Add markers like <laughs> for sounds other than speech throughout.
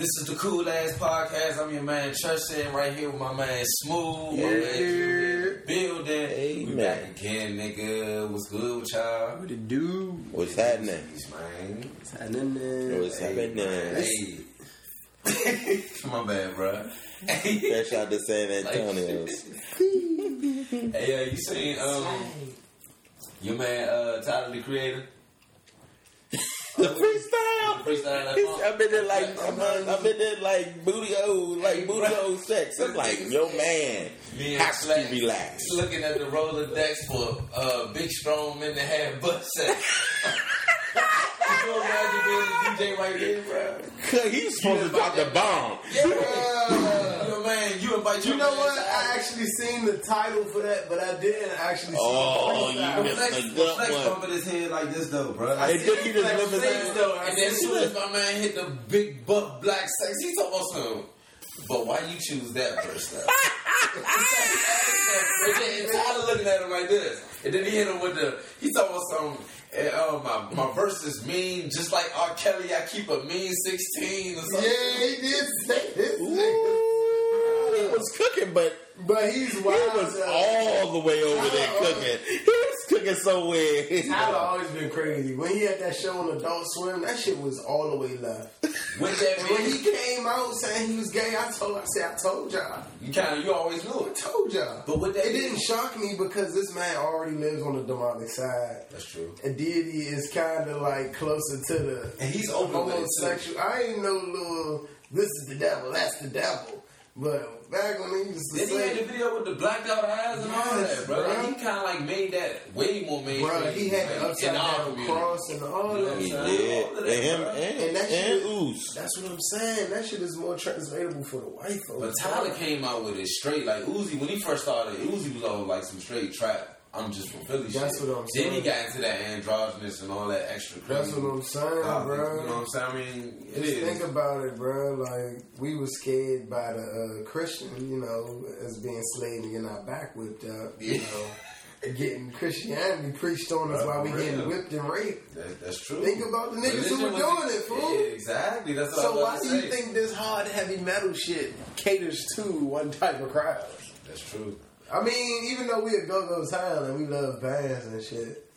This is the Cool Ass Podcast. I'm your man Church sitting right here with my man Smooth, my man Julian Building. Hey, we man. back again, nigga. What's good with y'all? What it do? What's happening? man? What's happening there? What's happening? Hey. <laughs> my bad, bro. Hey, Fresh out to San Like Antonio. <laughs> hey, uh, you seen um your man uh Tyler the Creator? The freestyle. Freestyle that I've been there like I'm, I've been there like booty hole, like booty hole sex. I'm like, yo, man, Me and has Slack to relax. Looking at the Rolodex for uh, Big Strong men that had butt sex. <laughs> you imagine being the DJ right there, bro. Cause he's supposed to drop the bomb. Yeah, yo, man, you invite You know what? To- I actually seen the title for that, but I didn't actually see Oh, the you missed Flex, a good Flex one. bumping his head like this though, bro. And then he just Flex live his face, though. And then as soon as my man hit the big butt black sex, he talking about some. But why you choose that first though? <laughs> and then and Tyler looking at him like this, and then he hit him with the. He talking about some. And, uh, my my verse is mean, just like R. Kelly. I keep a mean sixteen or something. Yeah, he did say this. Nigga. He was cooking, but But he's wild. he wild. was though. all the way over there cooking. He was cooking so weird. Tyler always been crazy. When he had that show on Adult Swim, that shit was all the way left. With that when he came out saying he was gay, I told, I said, I told y'all, you kind of you always knew I it. told y'all. But what that it didn't shock me because this man already lives on the demonic side. That's true. And deity is kind of like closer to the And he's open with it, homosexual. I ain't no little. This is the devil. That's the devil. But back when he used to Then he had the video with the blacked out eyes and all Yes, that, bro. bro. Like, he kind of like made that way more mainstream. bro, he had the like, upside in down cross and all You know that. what He did. All of And that, him bro. and, And that and shit- That's what I'm saying. That shit is more translatable for the white folks. But Tyler came out with it straight like Uzi when he first started. Uzi was all like some straight trap. I'm just from Philly. That's shit. what I'm Then he got into that androgynous and all that extra. That's crazy what I'm saying, bro. You know what I'm saying? I mean, it Just is. think about it, bro. Like we were scared by the uh, Christian, you know, as being slave and getting our back whipped up. You Yeah. know, getting Christianity preached on us while we getting whipped and raped. That, that's true. Think about the niggas who were doing it, fool. Yeah, exactly. That's what So I was why do you think this hard, heavy metal shit caters to one type of crowd? That's true. I mean, even though we a go-go town and we love bands and shit,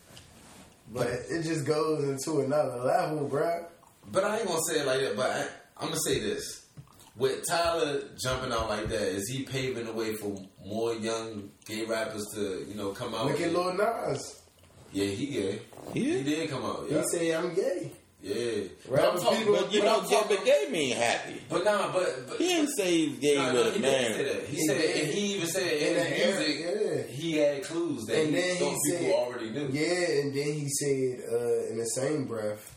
but it just goes into another level, bro. But I ain't gonna say it like that. But I, I'm gonna say this: with Tyler jumping out like that, is he paving the way for more young gay rappers to, you know, come out? Look at Lil Nas. Yeah, he gay. Yeah. He did come out. Yeah, He say I'm gay. Yeah. But I'm talking, people- but, But you but know, I'm gay, talking, but gay mean happy. but nah, but, but He didn't say he's gay Nah, nah, with he a didn't say man. that. He, He said, did. and he even said In in the his era, music, yeah. he had clues that And he then he thought people said- already knew. Yeah, and then he said uh, in the same breath,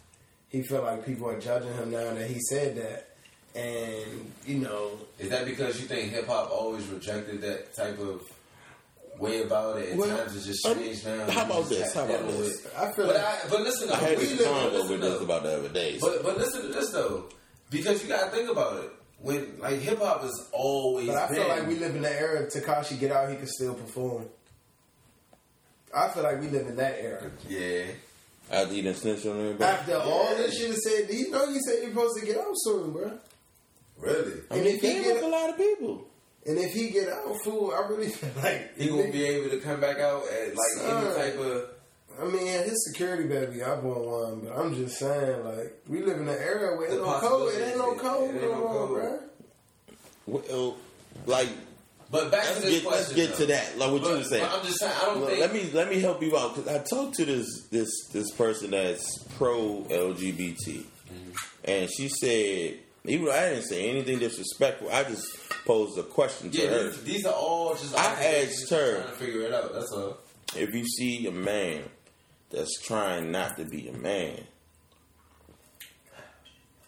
he felt like people are judging him now that he said that. And, you know, Is that because you think hip hop always rejected that type of way about it? At Well, times it's just um, changed now. how about this? How about deal this? with. I feel But like I, but listen, though, I had we this live- convo listen, with though. this about the other day. But but listen to this though, because you gotta think about it. When like hip hop is always but I been. feel like we live in the era of Tekashi get out, he can still perform. I feel like we live in that era. yeah. After he done snitched on everybody. After all this shit is said, you know you said you're supposed to get out soon, bro. Really? I mean, if he he gave up a lot of people. And if he get out, fool, I really <laughs> feel like He gonna be able to come back out at like any Son. type of. I mean, his security better be up on one, but I'm just saying, like, we live in an era where The ain't no code. It ain't no is- code no no more, bro. Well, like, But back let's to this get let's get though. to that. Like what But, you were saying. I'm just saying. I don't Look, think. let me let me help you out because I talked to this this this person that's pro LGBT, Mm-hmm. and she said even I didn't say anything disrespectful, I just posed a question to yeah, her. these, these are all just. I asked her- trying to figure it out. That's all. If you see a man that's trying not to be a man,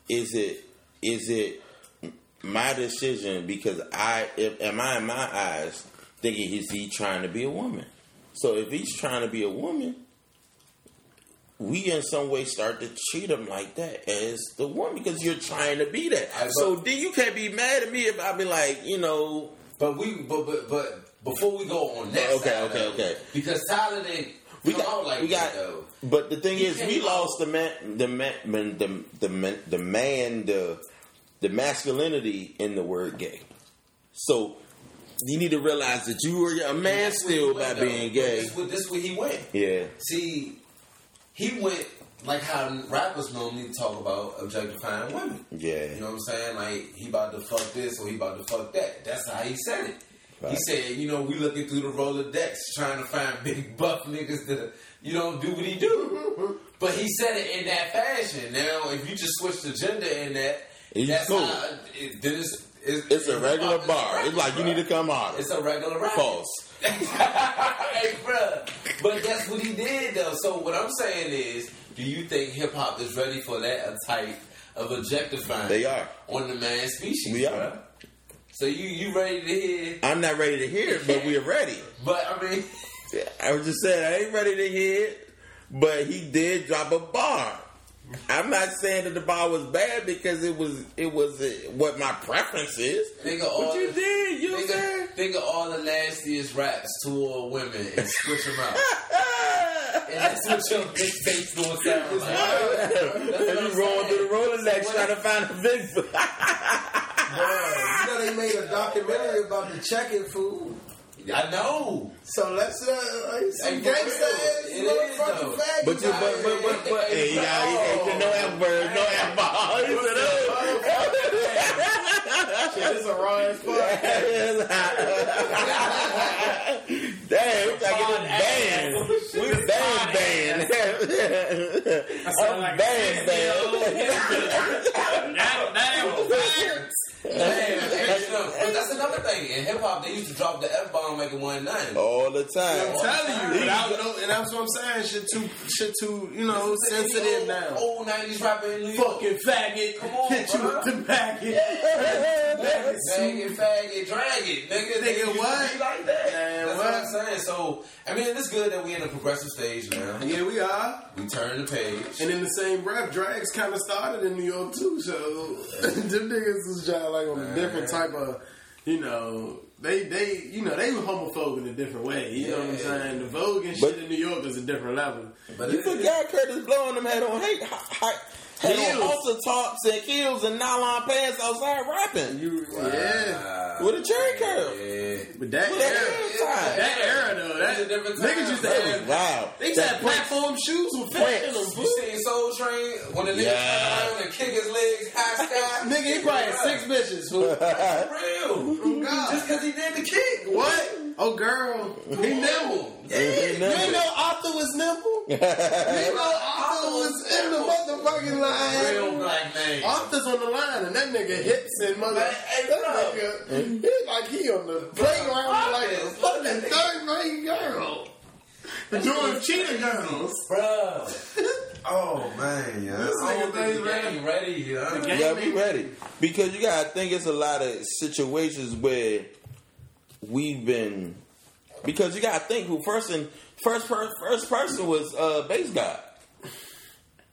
is it is it my decision because I if am I in my eyes thinking is he trying to be a woman? So if he's trying to be a woman, we in some way start to treat them like that as the woman because you're trying to be that. I- so then you can't be mad at me if I be like, you know, But we, but but but before we go on that, Okay, side, okay, okay. because Tyler didn't We got, like we got, though. but the thing He is, we lost the man, the man, the the man, the man, the the masculinity in the word gay. So you need to realize that you were a man This where he still by being gay. This, this where he went. Yeah. See, he went like how rappers normally talk about objectifying women. Yeah. You know what I'm saying? Like he about to fuck this or he about to fuck that. That's how he said it. He said, you know, we looking through the Rolodex trying to find <laughs> big buff niggas that you don't do what he do. <laughs> but he said it in that fashion. Now, if you just switch the gender in that, He's that's cool. how it, then it's it's, It's a regular it's a bar. It's regular like you need to come harder. It's a regular rap. False. Hey, bruh. But that's what he did, though. So what I'm saying is, do you think hip hop is ready for that type of objectifying? They are. on the man species. We are. So you you ready to hear? I'm not ready to hear it, but we're ready. <laughs> But I mean, I was just saying I ain't ready to hear it, but he did drop a bar. I'm not saying that the bar was bad because it was it was what my preference is. But all you did, you what I'm think, of, all the nastiest raps toward women and switch them out. <laughs> and that's what your mixtape's gonna sound like. and what you rolling through the Rolodex So trying to find a big. <laughs> Bruh, you know they made a documentary about the check-in food. I know. So let's uh, like some Hey, gangsta ass It is, motherfucking though. But you, but, but, but, but, hey, you got, you no F word, no F bar. He said, oh. Shit, this is a raw ass fuck. <laughs> Damn, we gotta get this banned. We banned banned. I'm banned banned. Damn, you know, but that's another thing. In hip hop, they used to drop the F bomb like a one nine. All the time. I'm telling you, without no, and that's what I'm saying. Shit too, shit too, you know, sensitive now. Old nineties rapper in New York. Fucking faggot, Come on, hit you bro. with the packet. Bag it, fag it, drag it, nigga. Nigga, They what? Like that. Man, That's what? what I'm saying. So, I mean, it's good that we in a progressive stage now. Yeah, we are. We turn the page. And in the same breath, drags kind of started in New York too. So <laughs> them niggas was trying like on a different type of, you know, they they you know they were homophobic in a different way. You know what I'm saying? The Vogue and But- shit in New York is a different level. But You it- forgot Curtis blowing them had on hate, high, had on Heels. halter tops and heels and nylon pants outside rapping You yeah, with a cherry curl. Yeah. but that With that era, hairstyle. that era though, It was that a different niggas time, used to bro. have. Wow. They used to That have Prince- platform shoes with fat in them. You seen Soul Train when the nigga Yeah. turn around and kick his legs high <laughs> sky? Nigga, he probably had six bitches. Fool. <laughs> Real. God. Just because he did the kick. What? Oh, girl, he nimble. He You nimble. ain't know Arthur was nimble? <laughs> You know Arthur was in the motherfucking line. Real black man. Arthur's on the line, and that nigga hits and mother. Hey, that bro. nigga, he like he on the playground like a fucking third grade girl. Doing cheetah girls. Bro. <laughs> Oh, man, yeah. This I don't nigga think the ready. ready, you know? game- Yeah, we ready. Because you gotta think it's a lot of situations where we've been because you gotta think who first and first per, first person was uh Based God.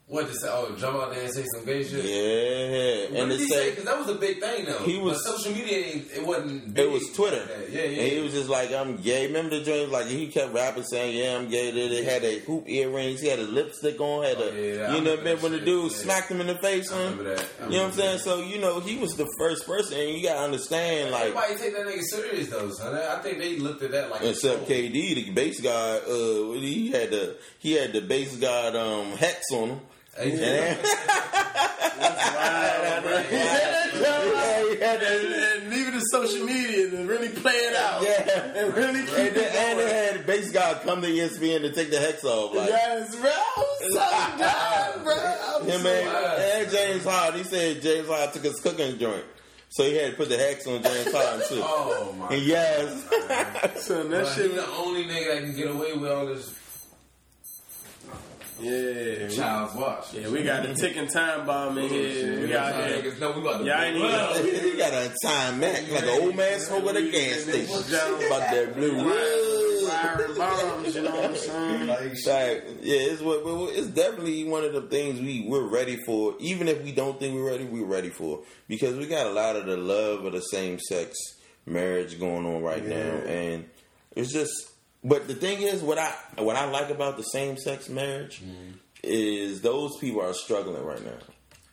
What to say? Oh, jump out there and say some gay shit? Yeah. What And did he say? Because that was a big thing, though. He was- But social media, it wasn't. it was Twitter. like. Yeah, yeah. And he was just like, I'm gay. Remember the joint? Like, he kept rapping saying, Yeah, I'm gay. They, they had a hoop earrings. He had a lipstick on. Had a, Oh, yeah, I you know, remember remember when the dude yeah. smacked him in the face? I Huh? remember that. I You know what I'm saying? that. So, you know, he was the first person. And you got to understand, like, Everybody take that nigga serious, though, son. I think they looked at that like. Except KD, the Based God, uh, he had the he had the Based God um hex on him. Hey, And, yeah, he had that- and leave it to social media to really play it out. yeah. And really keep And, it then, and they had the Based God come to ESPN to take the hex off. Like, Yes, bro. I'm so <laughs> done, bro. I'm him so and, and James Harden, he said James Harden took his cooking joint. So he had to put the hex on James Harden too. Oh, my And yes. <laughs> So that But shit. he the only nigga that can get away with all this Yeah. child's watch. Yeah, we got a ticking time bomb in oh, here. We got here. Niggas know we about to Yeah, I ain't even- up. he got a time Mac like an old man smoke at a gas station. About that blue. Firing bombs, you know what I'm <laughs> saying? Like, yeah, it's what what- it's definitely one of the things we we're ready for. Even if we don't think we're ready, we're ready for because we got a lot of the love of the same sex marriage going on right now, and it's just. But the thing is, what I what I like about the same sex marriage mm-hmm. is those people are struggling right now.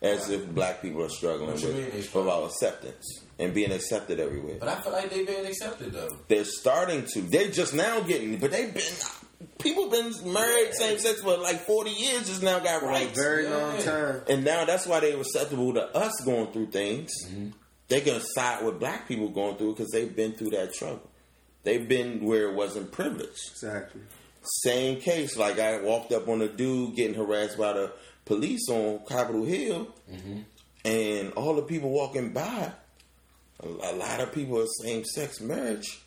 as if black people are struggling What you mean they with about acceptance and being accepted everywhere. But I feel like they've been accepted though. They're starting to. They're just now getting, but they've been people been married same sex for like forty years. Just now got rights, very Yeah. long time. and now that's why they're acceptable to us going through things. Mm-hmm. They're gonna side with black people going through because they've been through that trouble. They've been where it wasn't privileged. Exactly. Same case, like I walked up on a dude getting harassed by the police on Capitol Hill, mm-hmm. and all the people walking by, a, lot of people of same sex marriage,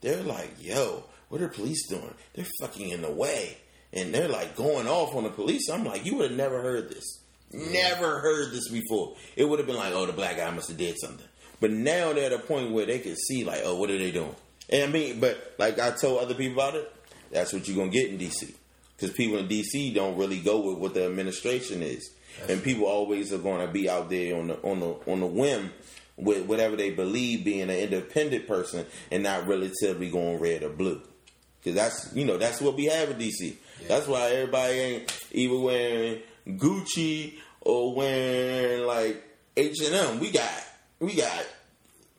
they're like, "Yo, what are police doing? They're fucking in the way," and they're like going off on the police. I'm like, you would have never heard this, never heard this before. It would have been like, "Oh, the black guy must have did something," but now they're at a point where they can see, like, "Oh, what are they doing?" And I mean, but like I told other people about it, that's what you're gonna get in DC. Because people in DC don't really go with what the administration is, and people always are going to be out there on the on the on the whim with whatever they believe being an independent person, and not relatively going red or blue. Because that's you know that's what we have in DC. That's why everybody ain't even wearing Gucci or wearing like H and M. We got we got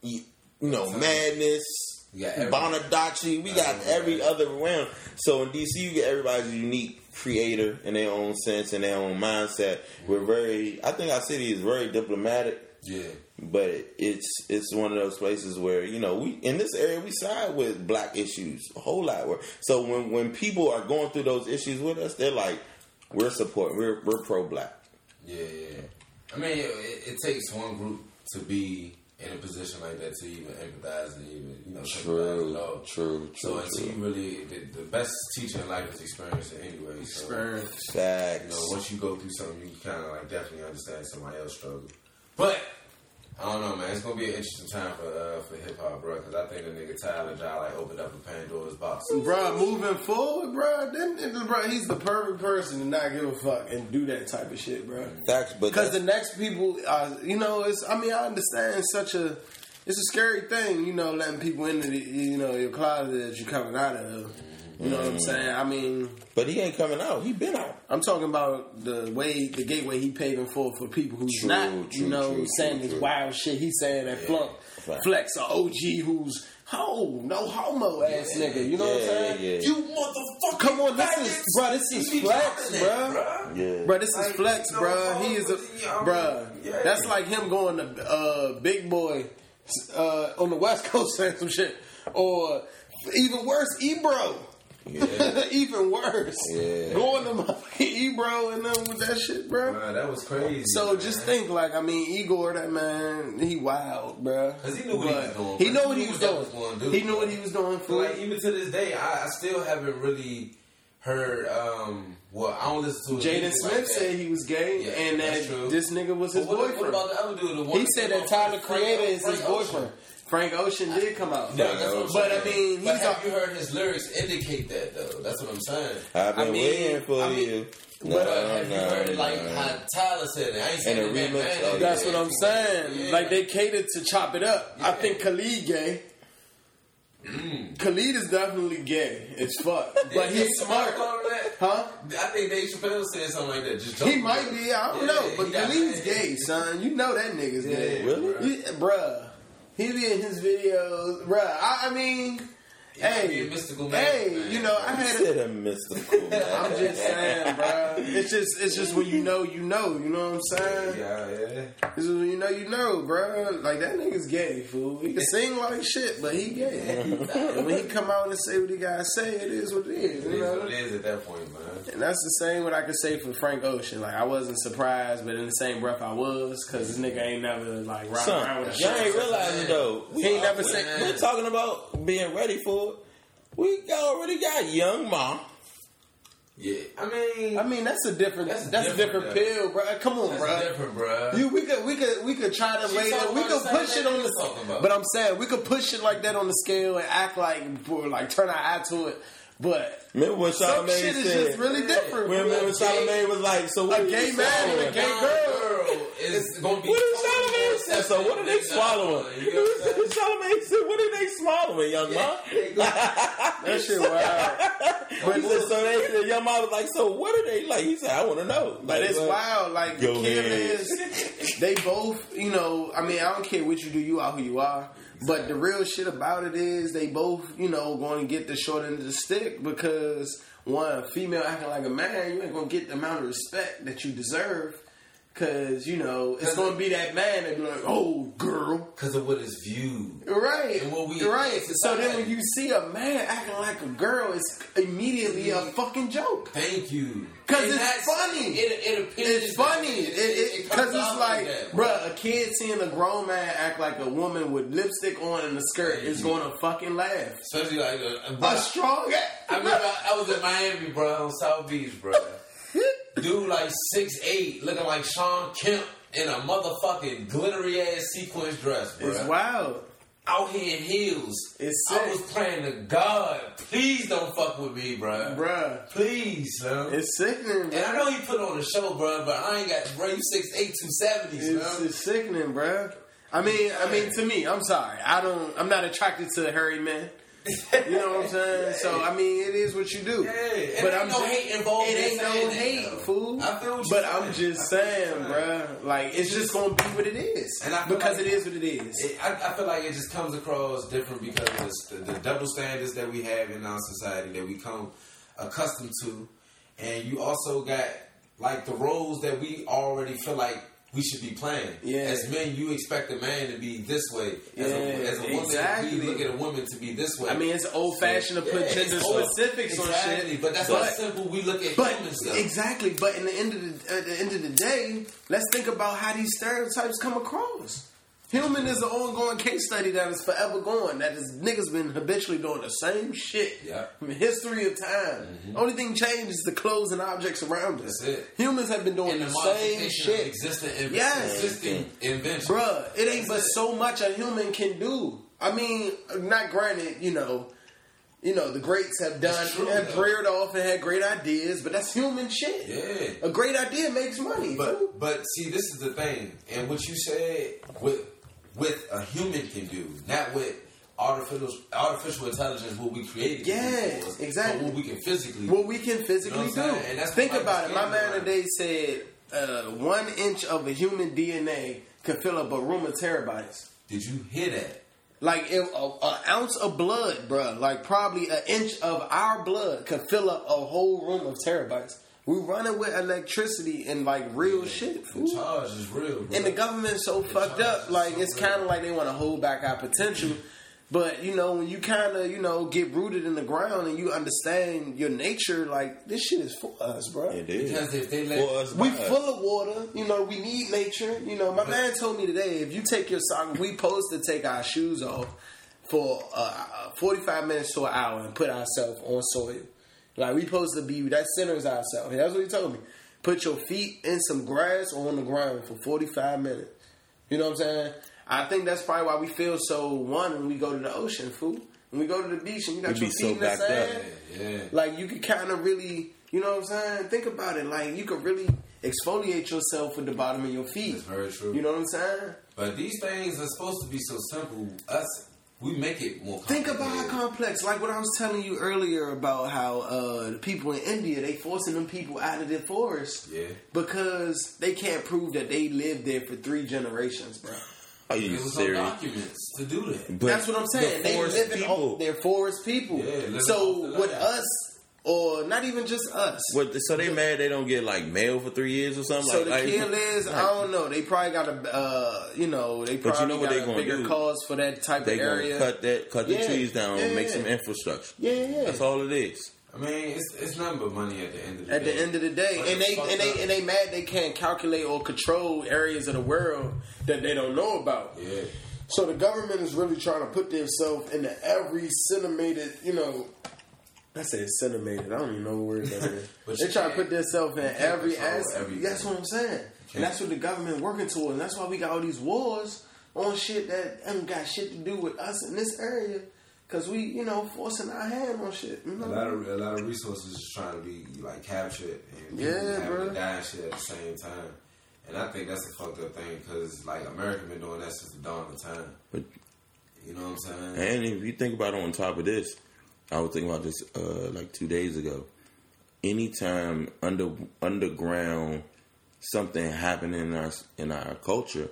you know madness. We got every- Bonadachi, we got every other round. So in DC, you get everybody's unique creator in their own sense and their own mindset. We're very, I think our city is very diplomatic, Yeah. but it's it's one of those places where you know we in this area we side with black issues a whole lot. Where so when when people are going through those issues with us, they're like, we're support, we're we're pro black. Yeah, yeah. I mean, it, it takes one group to be in a position like that to even empathize and even, you know, sympathize at all. true, So until you really, the, the best teacher in life is experience anyway. So, Experience. you know, once you go through something, you kind of like definitely understand somebody else's struggle. But I don't know, man. It's gonna be an interesting time for uh, for hip hop, bro. Because I think the nigga Tyler Jai like opened up a Pandora's box. Bro, moving forward, bro. then, bruh, he's the perfect person to not give a fuck and do that type of shit, bro. Facts, but Because the next people, uh, you know, it's. I mean, I understand it's such a, it's a scary thing, you know, letting people into the, you know, your closet that you're coming out of. You know what I'm saying? I mean, but he ain't coming out. He been out. I'm talking about the way, the gateway he paving for for people who's True, not, true, you know, true, saying true, this true. wild shit. He's saying that Funk, Right. flex, a OG who's ho, no homo ass Yeah, nigga. You know what I'm saying? yeah. You motherfucker! Come on, this is, bro. This is flex, dropping that, bro. Yeah. Bro, this is Like, flex, no bro. He is a, bro. yeah. That's like him going to uh, Big Boy uh, on the West Coast <laughs> saying some shit, or even worse, Ebro. Yeah. <laughs> even worse, Yeah. going to motherfucking <laughs> Ebro and them with that shit, bro. That was crazy. So man. just think, like, I mean, Igor, that man, he wild, bro. 'Cause he knew what he was doing, He bro. knew what He he was doing. was do, He knew bro. what he was doing for. like even to this day, I, I still haven't really heard. um Well, I don't listen to Jaden Smith like said he was gay, Yeah, and that this nigga was his what, boyfriend. What about the other dude? The He said that Tyler Creator is his boyfriend. Frank Ocean did come out. Yeah, that's what I'm but I saying. mean, but have a, you heard his lyrics indicate that though? That's what I'm saying. I've been I mean- waiting for I mean- you. but, uh, But have you heard it like no. how Tyler said it? I ain't saying And a that, remix? man. Oh, that's yeah. what I'm saying. Yeah. Like they catered to chop it up. I think Khalid gay. Mm. Khalid is definitely gay. It's fuck, <laughs> but he's smart, Chappelle that? huh? I think Dave Chappelle said something like that. Just He might be. I don't Yeah, know, but Khalid's gay, son. You know that nigga's gay. Really? Yeah, bruh. He be in his videos, bruh. I, I mean, might hey, a mystical man, hey, man. you know, I I had. said a mystical <laughs> man. I'm just saying, bro. It's just, it's just when you know, you know. You know what I'm saying? Yeah, yeah. This is when you know, you know, bro. Like that nigga's gay, fool. He can <laughs> sing like shit, but he gay. <laughs> and when he come out and say what he gotta say, it is what it is. It You is know. what it is at that point, man. And that's the same what I could say for Frank Ocean. Like I wasn't surprised, but in the same breath I was, because this nigga ain't never like riding Son, around with a y'all shirt. ain't realizing though. He ain't never we, said- We're talking about being ready for it. We already got Young M.A. Yeah, I mean, I mean, that's a different. That's, That's a different different, pill, bro. Come on, that's bro. different, bro. You, we could, we could, we could try to She rate it. We could push it on the. talking. But I'm saying we could push it like that on the scale and act like, like, turn our eye to it. But Remember what some Charlamagne shit is just really different. Remember when Charlamagne was like, "So what A gay man and a gay Young girl. is gonna be. What did totally Charlamagne more say? So what are they swallowing? You know what I'm saying? <laughs> Charlamagne said, "What are they swallowing, Young M.A?" <laughs> That shit wild. <laughs> But he so they, the Young M.A was like, "So what are they like?" He said, "I want to know." But Like, it's uh, wild. Like the Go ahead. is, they both, you know. I mean, I don't care what you do. You are who you are. But the real shit about it is they both, you know, going to get the short end of the stick because one female acting like a man, you ain't gonna get the amount of respect that you deserve. Cause you know it's gonna be that man that be like, "Oh, girl, Because of what is viewed. Right, And what we- right. So then, when you see a man acting like a girl, it's immediately a mm-hmm. fucking joke. Thank you. 'Cause And it's funny. It, it appears It's funny it- because comes it's like, that. bruh, a kid seeing a grown man act like a woman with lipstick on and a skirt is mm-hmm. going to fucking laugh. Especially like a, A strong I remember I was in Miami, bro, on South Beach, bro. Dude, like six eight, looking like Shawn Kemp in a motherfucking glittery ass sequence dress, bro. It's wild. Out here in heels. It's I was praying to God, please don't fuck with me, bro. Bruh, Please, son. it's sickening, bro. and I know he put on a show, bro, but I ain't got bro. You six eight two seventies, It's, it's sickening, bruh. I mean, I mean, to me, I'm sorry. I don't. I'm not attracted to hairy men. <laughs> You know what I'm saying? So I mean, it is what you do. Yeah, but ain't I'm no just- hate involved It ain't no hate, though. fool. I feel what But I'm just I feel what saying, bruh. Like it's just gonna be what it is, And I because like- it is what it is. It, I, I feel like it just comes across different because the, the double standards that we have in our society that we come accustomed to, and you also got like the roles that we already feel like we should be playing. Yeah. As men, you expect a man to be this way. As Yeah, a, as a woman, exactly. we look at a woman to be this way. I mean, it's old fashioned to put Yeah, gender specifics on shit, But that's but, how simple we look at But humans. Though. exactly, but in the end of the at the end of the day, let's think about how these stereotypes come across. Human is an ongoing case study that is forever going. That is niggas been habitually doing the same shit. Yeah. From the history of time. Mm-hmm. Only thing changed is the clothes and objects around us. That's it. Humans have been doing And the, the same shit. existing, inv- Yes. existing invention. Bruh, it ain't but so much a human can do. I mean, not granted, you know, you know, the greats have done true, have reared off and had great ideas, but that's human shit. Yeah. A great idea makes money. But but see, this is the thing, and what you said with with a human can do, not with artificial artificial intelligence, what we created. Yeah, for exactly. What we can physically. what we can physically You know do. And that's Think about it. My man saying. today said uh, one inch of a human DNA could fill up a room of terabytes. Did you hear that? Like if a, a ounce of blood, bruh, like probably an inch of our blood could fill up a whole room of terabytes. We running with electricity and like real shit. The charge is real, bro. And the government's so fucked up, like it's kind of like they want to hold back our potential. But you know, when you kind of you know get rooted in the ground and you understand your nature, like this shit is for us, bro. It is. Because if they let- For us, We by us. full of water, you know. We need nature, you know. My man told me today, if you take your sock, we supposed to take our shoes off for uh, forty-five minutes to an hour and put ourselves on soil. Like we supposed to be that centers ourselves. That's what he told me. Put your feet in some grass or on the ground for forty-five minutes. You know what I'm saying? I think that's probably why we feel so one when we go to the ocean, fool. When we go to the beach and you got We your feet so in the sand, yeah. like you could kind of really, you know what I'm saying? Think about it. Like you could really exfoliate yourself with the bottom of your feet. That's very true. You know what I'm saying? But these things are supposed to be so simple. Us, we make it more. Think about how complex. Like what I was telling you earlier about how uh, the people in India they forcing them people out of their forest Yeah. because they can't prove that they lived there for three generations, bro. Are you It was serious? documents to do that. But That's what I'm saying. the They forest live in people. they're forest people. Yeah, so off with us, or not even just us. What, so they mad they don't get like mail for three years or something? So like, the like, kill is, I don't know. They probably got a, uh, you know, they But you probably know what got they a gonna bigger do? cause for that type They of gonna area. cut that, cut the trees down, yeah, make some infrastructure. Yeah, yeah. That's all it is. I mean, it's it's nothing but money at the end of the At day. the end of the day, But and they fucked and up. they and they mad they can't calculate or control areas of the world that they don't know about. Yeah. So the government is really trying to put themselves into every centimeter, you know. I said centimeter. I don't even know what word that is. <laughs> But they try to put themselves in every control aspect. everything. That's what I'm saying. And that's what the government working towards. And that's why we got all these wars on shit that ain't got shit to do with us in this area. Cause we, you know, forcing our hand on shit. You know? A lot of a lot of resources is trying to be like captured and Yeah, having bro. to die and shit at the same time. And I think that's a fucked up thing because like America been doing that since the dawn of time. But You know what I'm saying? And if you think about it on top of this, I was thinking about this uh, like two days ago. Anytime under underground something happening in our in our culture,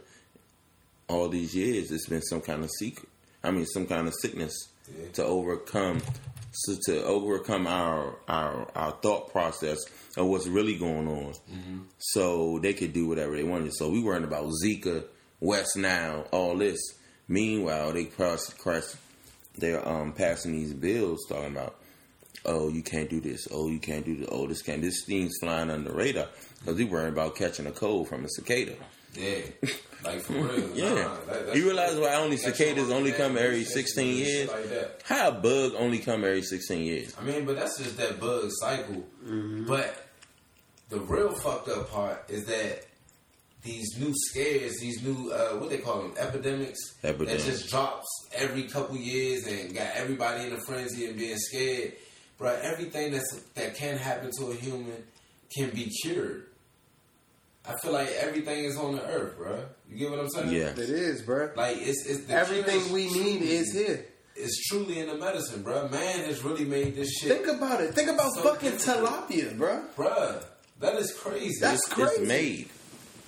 all these years it's been some kind of secret. I mean, some kind of sickness Yeah. to overcome, so to overcome our our our thought process of what's really going on. So they could do whatever they wanted. So we worrying about Zika, West Nile, all this. Meanwhile, they cross cross they're um, passing these bills talking about, oh, you can't do this. Oh, you can't do this. Oh, this can't. This thing's flying under the radar because we worrying about catching a cold from a cicada. Yeah, like for real. <laughs> Yeah. Nah, that- you realize why only cicadas your only come every 16 years? Like. How a bug only come every 16 years? I mean, but that's just that bug cycle. But the real fucked up part is that these new scares, these new uh, what they call them, epidemics, Epidemics. that just drops every couple years and got everybody in a frenzy and being scared. Bro, everything that's that can happen to a human can be cured. I feel like everything is on the earth, bro. You get what I'm saying? Yeah. It is, bro. Like it's it's the Everything we need truly- is here. It's truly in the medicine, bro. Man has really made this shit, Think about it. Think about So fucking difficult. tilapia, bro. Bruh, That is crazy. That's It's crazy. made.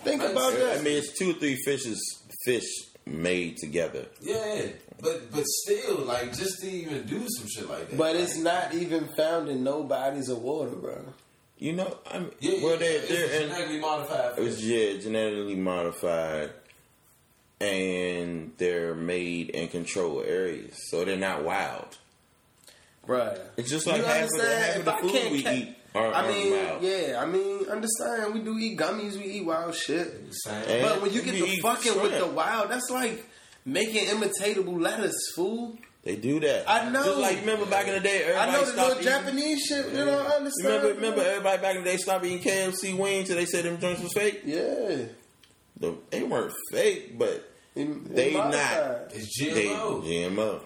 Think That's- about I that. I mean, it's two or three fishes fish made together. yeah, but but still, like just to even do some shit like that. But like, it's not even found in no bodies of water, bro. You know, I mean, Yeah, yeah, well, they're, it's they're in, genetically modified. It was fish. yeah, genetically modified, and they're made in controlled areas, so they're not wild. Right. It's just like You half of the, half of the food we ca- eat are, I are mean, wild. yeah, I mean, understand. We do eat gummies, we eat wild shit. And- But when you get we to eat fucking with the wild, that's like making imitatable lettuce, fool. They do that. I know. Just like remember back in the day, everybody I know the stopped little eating. Japanese shit. You know, I understand. Remember, remember everybody back in the day stopped eating KFC wings and they said them joints was fake. Yeah. The, they weren't fake, but In- They in my not. side. It's they GMO.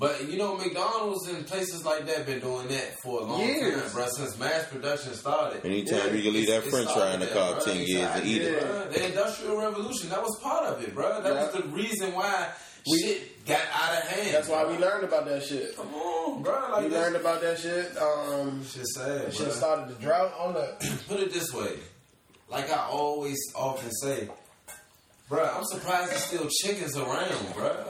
GMO. But you know, McDonald's and places like that been doing that for a long Years. time, bro. Since mass production started. Anytime Yeah, you can leave that French fry in the started car there, ten bro. years and eat it. Yeah. Bruh, The Industrial Revolution, that was part of it, bro. That was the reason why We- shit got out of hand. That's why we learned about that shit. Come on, bro. Like We this- learned about that shit. Um, Shit sad, shit bruh. started the drought on the. <clears throat> Put it this way, like I always often say, bro. I'm surprised there's still chickens around, bruh.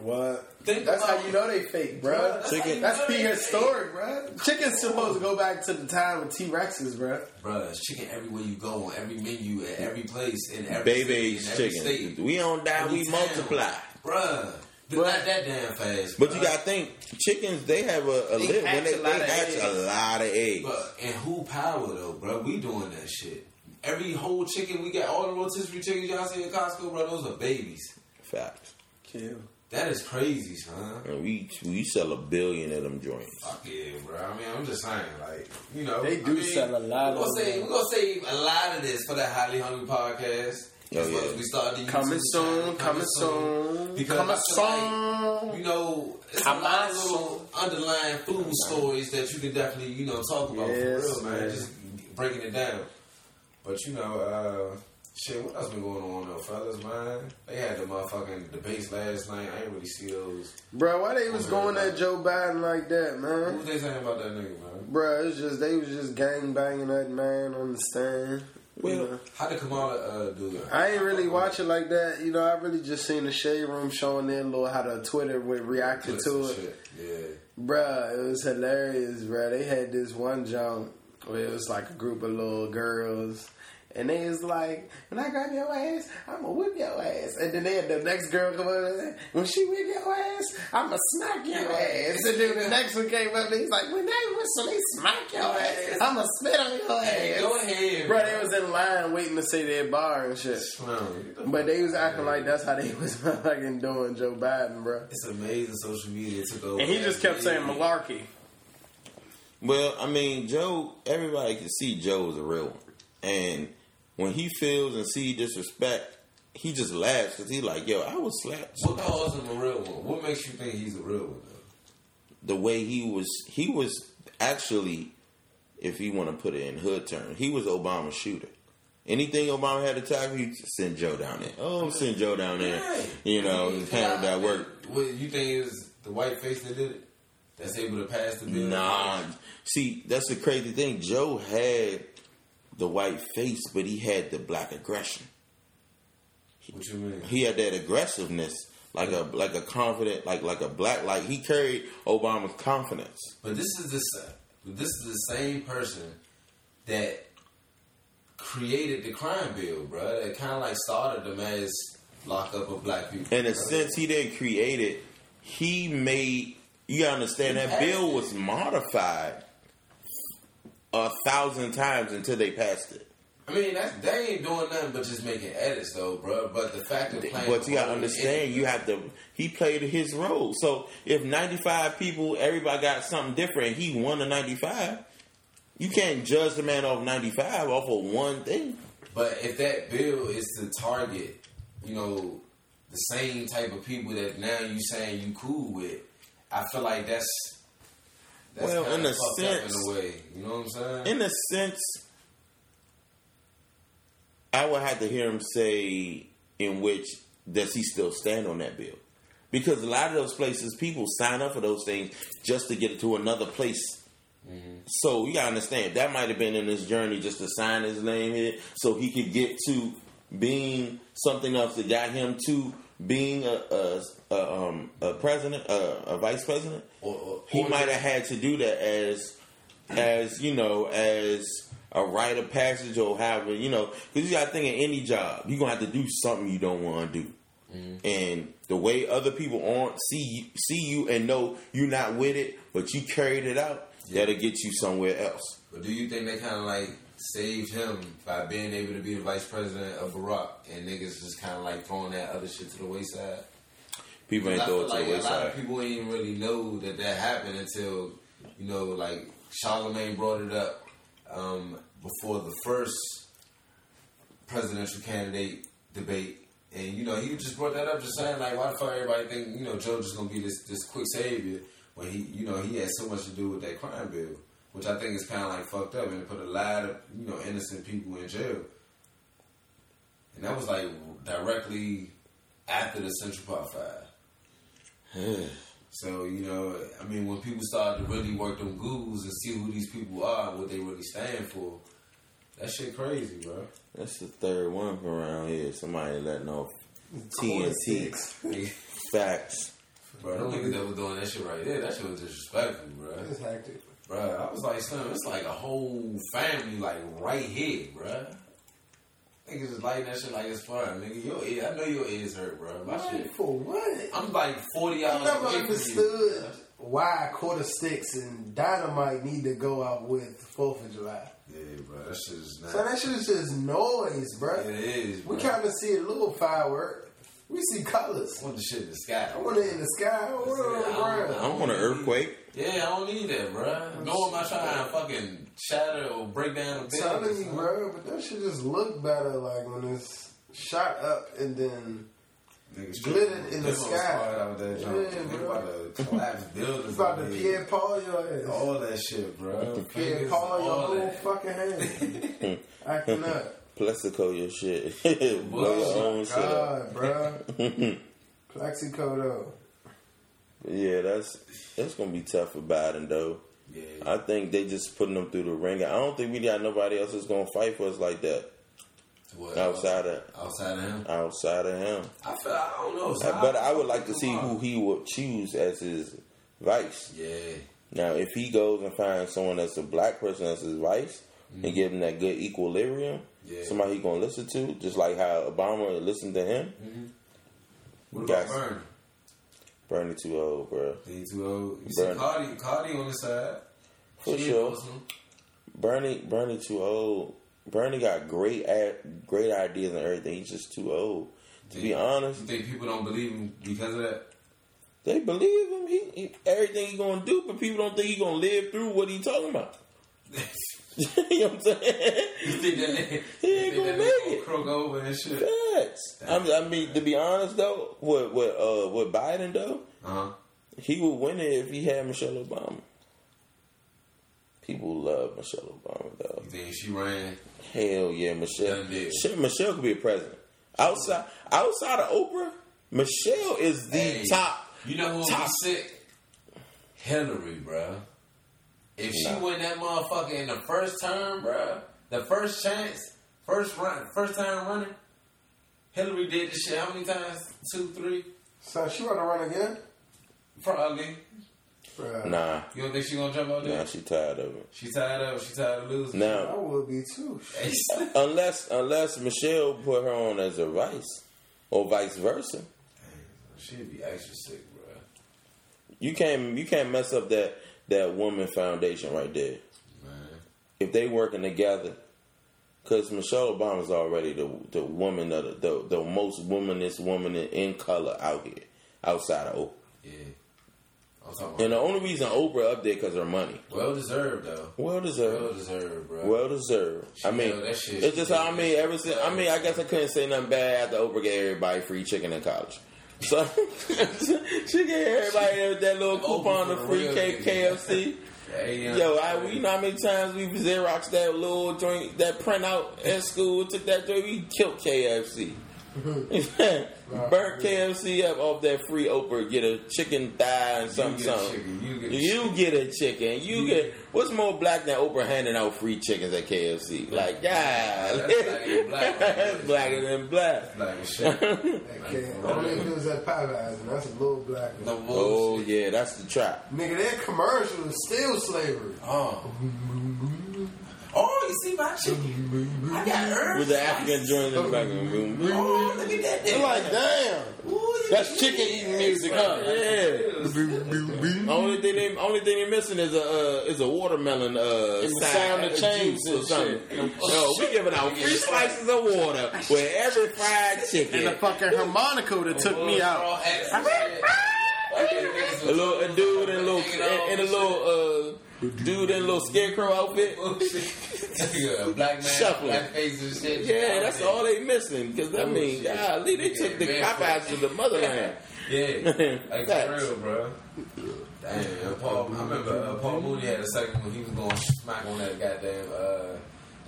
What? Think That's how you know they fake, Bruh, bruh. that's Chicken- That's know they prehistoric, bruh. Chicken's supposed to go back to the time of T Rexes, bruh. Bruh, there's chicken everywhere you go, on every menu, at every place, in every Baby's city, in every chicken. state, We don't die, every we town. multiply. Bruh, but Bruh. not that damn fast. But you gotta think, chickens they have a, a They live when they, a lot they of hatch eggs. a lot of eggs. But and who power though, bro? We doing that shit. Every whole chicken we got, all the rotisserie chickens y'all see at Costco, bro, those are babies. Facts. Kill. That is crazy, son. And we we sell a billion of them joints. Fuck yeah, bro. I mean, I'm just saying, like, you know, They do I mean, sell a lot we're gonna of say, them. We're gonna save a lot of this for that highly hungry podcast. Oh, As yeah. we start the Coming YouTube soon, channel, coming soon, Because coming I feel like, soon. you know, it's a lot of little underlying food stories that you can definitely, you know, talk about Yes, for real, man. man. Just breaking it down. But you know, uh, shit, what else been going on though, fellas, man? They had the motherfucking debates last night. I ain't really see those. Bro, why they was going at Joe Biden like that, man? was they saying about that nigga, man? Bro, it's just they was just gang banging that man on the stand. You Well, know. How did Kamala uh, do it? I ain't really watch it like that. You know, I really just seen the shade room showing their little how the Twitter would reacted to it. shit. Yeah. Bruh, it was hilarious, bruh. They had this one jump where it was like a group of little girls. And they was like, when I grab your ass, I'ma whip your ass. And then they had the next girl come over there, when she whip your ass, I'ma smack your ass. And then the next one came up and he's like, when they whistle, they smack your ass. I'ma spit on your ass. Go ahead, Bruh, they was in line waiting to say their bar and shit. But they was acting like that's how they <laughs> was fucking doing Joe Biden, bro. It's amazing social media took over. And he just kept saying Yeah. malarkey. Well, I mean, Joe. Everybody can see Joe is a real one, and when he feels and see disrespect, he just laughs because he like, "Yo, I was slapped." What calls him a real one? What makes you think he's a real one? Though? The way he was, he was actually, if you want to put it in hood terms, he was Obama's shooter. Anything Obama had to tackle, he send Joe down there. Oh, send Joe down there. Right. You know, Yeah, handle that work. What you think is the white face that did it? That's able to pass the bill? Nah, see, that's the crazy thing. Joe had the white face, but he had the black aggression. What you mean? He had that aggressiveness, like a like a confident, like like a black, like he carried Obama's confidence. But this is the sa- this is the same person that created the crime bill, bro. That kind of like started the mass lockup of black people. In a bro. sense, he didn't create it. He made. You gotta understand He that bill passed was modified a thousand times until they passed it. I mean, that's, they ain't doing nothing but just making edits, though, bro. But the fact of playing, But you gotta the role in understand, you have to. He played his role. So if ninety five people, everybody got something different, he won the ninety five. You can't judge the man off ninety five off of one thing. But if that bill is to target, you know, the same type of people that now you saying you cool with, I feel like that's that's Well, in a sense- in a way. You know what I'm saying? In a sense, I would have to hear him say in which does he still stand on that bill? Because a lot of those places, people sign up for those things just to get to another place. Mm-hmm. So you gotta understand that might have been in his journey just to sign his name here, so he could get to being something else that got him to being a a, a, um, a president, a, a vice president. Or- or- he or might have had to do that as as you know as a rite of passage or however you know because you got to think in any job you're gonna have to do something you don't want to do and the way other people aren't see see you and know you're not with it but you carried it out that'll get you somewhere else. But do you think they kind of like saved him by being able to be the vice president of Barack, and niggas just kind of like throwing that other shit to the wayside? people ain't throw it to like the a lot of wayside. people ain't even really know that that happened until you know, like Charlamagne brought it up um, before the first presidential candidate debate, and you know, he just brought that up, just saying like, why the fuck everybody think you know Joe just gonna be this this quick savior when he you know he had so much to do with that crime bill, which I think is kind of like fucked up and it put a lot of you know innocent people in jail, and that was like directly after the Central Park Five. So, you know, I mean, when people start to really work them Googles and see who these people are and what they really stand for, that shit crazy, bro. that's the third one from around here somebody letting off Corner TNT six. Nigga, facts bro, them niggas that was doing that shit right there, that shit was disrespectful, bro. It's hectic. Bro, I was like, son, it's like a whole family, like, right here, bro. Niggas just lighting that shit like it's fun, nigga. Your ear, I know your ears hurt, bro. My shit. For what? I'm like 40 I hours never away from you. understood why quarter sticks and dynamite need to go out with Fourth of July. Yeah, bro, that shit is not. So that shit is just noise, bro. it is, bro. We kind of see a little firework. We see colors. I want the shit in the sky. I want it in the sky. I want it on the ground. i want an earthquake Yeah, I don't need that, bro. No, I'm not trying to fucking shatter or break down a I'm building. telling you, bro, but that shit just look better like when it's shot up and then Niggas Glittered in the sky. started out with that jump. Yeah, bro. about to collapse <laughs> buildings. it's about to here. Pierre Paul your ass. All that shit, bro. Pierre Fingers, Paul your whole fucking hand. <laughs> Acting up. Plaxico your shit <laughs> blow your own shit up God, bro. <laughs> Plaxico though. Yeah, that's that's gonna be tough for Biden though. Yeah. I think they just putting them through the ringer. I don't think we got nobody else that's gonna fight for us like that What, outside of outside of him. outside of him. I feel I don't know. son. but I would like to see who he would choose as his vice. Yeah. Now, if he goes and finds someone that's a black person as his vice and mm-hmm. give him that good equilibrium, Yeah. somebody he gonna listen to, just like how Obama listened to him. Mm-hmm. What about Guys. Bernie? Bernie too old, bro. He too old. You see Bernie. Cardi, Cardi on the side. For She sure. endorsed him. Bernie, Bernie too old. Bernie got great, ad, great ideas and everything. He's just too old. To be honest, You think people don't believe him because of that? they believe him. He, he everything he gonna do, but people don't think he gonna live through what he talking about. <laughs> you know what I'm saying? You think that nigga, He ain't gonna make it. croak over and shit? Facts. I mean, I mean, to be honest though, with with uh with Biden though, Uh huh. he would win it if he had Michelle Obama. People love Michelle Obama though. You think she ran? Hell yeah, Michelle. Shit, Michelle could be a president. Outside, outside of Oprah, Michelle is the Hey, top. You know who top- sick? Hillary, bruh. If she win that motherfucker in the first term, bro, the first chance, first run, first time running, Hillary did this shit how many times? Two, three, So she want to run again? probably. Bruh. Nah, You don't think she gonna jump out there? nah, she tired of it. She tired of it. She tired of losing. I Now, would be too. <laughs> Unless unless Michelle put her on as a vice, or vice versa, She'd be extra sick, bro. you can't you can't mess up that that woman foundation right there. Man. if they working together, because Michelle Obama's already the the woman of the the, the most womanist woman in, in color out here, outside of Oprah. Yeah. And the only reason Oprah up there because her money. well deserved though. Well deserved. Well deserved. bro. Well deserved. I mean, that shit. it's just how I mean. Ever since I mean, I guess I couldn't say nothing bad after Oprah gave everybody free chicken in college. So <laughs> she gave everybody that little coupon of free K-. KFC. <laughs> Yo, I, you know how many times we Xerox that little joint, that printout at school, took that joint, we killed KFC. Mm-hmm. <laughs> Burnt KFC up off that free Oprah, get a chicken thigh and You something, get a something. chicken, you get a You get a chicken. You get what's more black than Oprah handing out free chickens at KFC? Like, God, That's <laughs> blacker than black. that's blacker than black. Black as shit. <laughs> Only if it was at Popeyes, and that's a little black. No Oh yeah, that's the trap. Nigga, that commercial is still slavery. Oh. Oh, see my chicken? I got herbs. With the African joint in the background. Oh, look at that. They're like, damn. Ooh, That's chicken eating music, huh? Yeah. only thing they only thing they missing is a uh, is a watermelon uh And the sound of uh, change or something. shit. No, we giving out free slices of water with every fried chicken. And the fucking harmonica that took me out. a little a dude and a little in, in a little uh dude in a little scarecrow outfit. <laughs> yeah, black man, Shuffling. black face and shit. Yeah, that's all they missing. Because I mean, shit. golly, they took the Yeah, Popeyes to the motherland. <laughs> Yeah, <laughs> like Facts. for real, bro. Damn, uh, Paul. I remember uh, Paul Mooney had a second when he was going smack on that goddamn uh,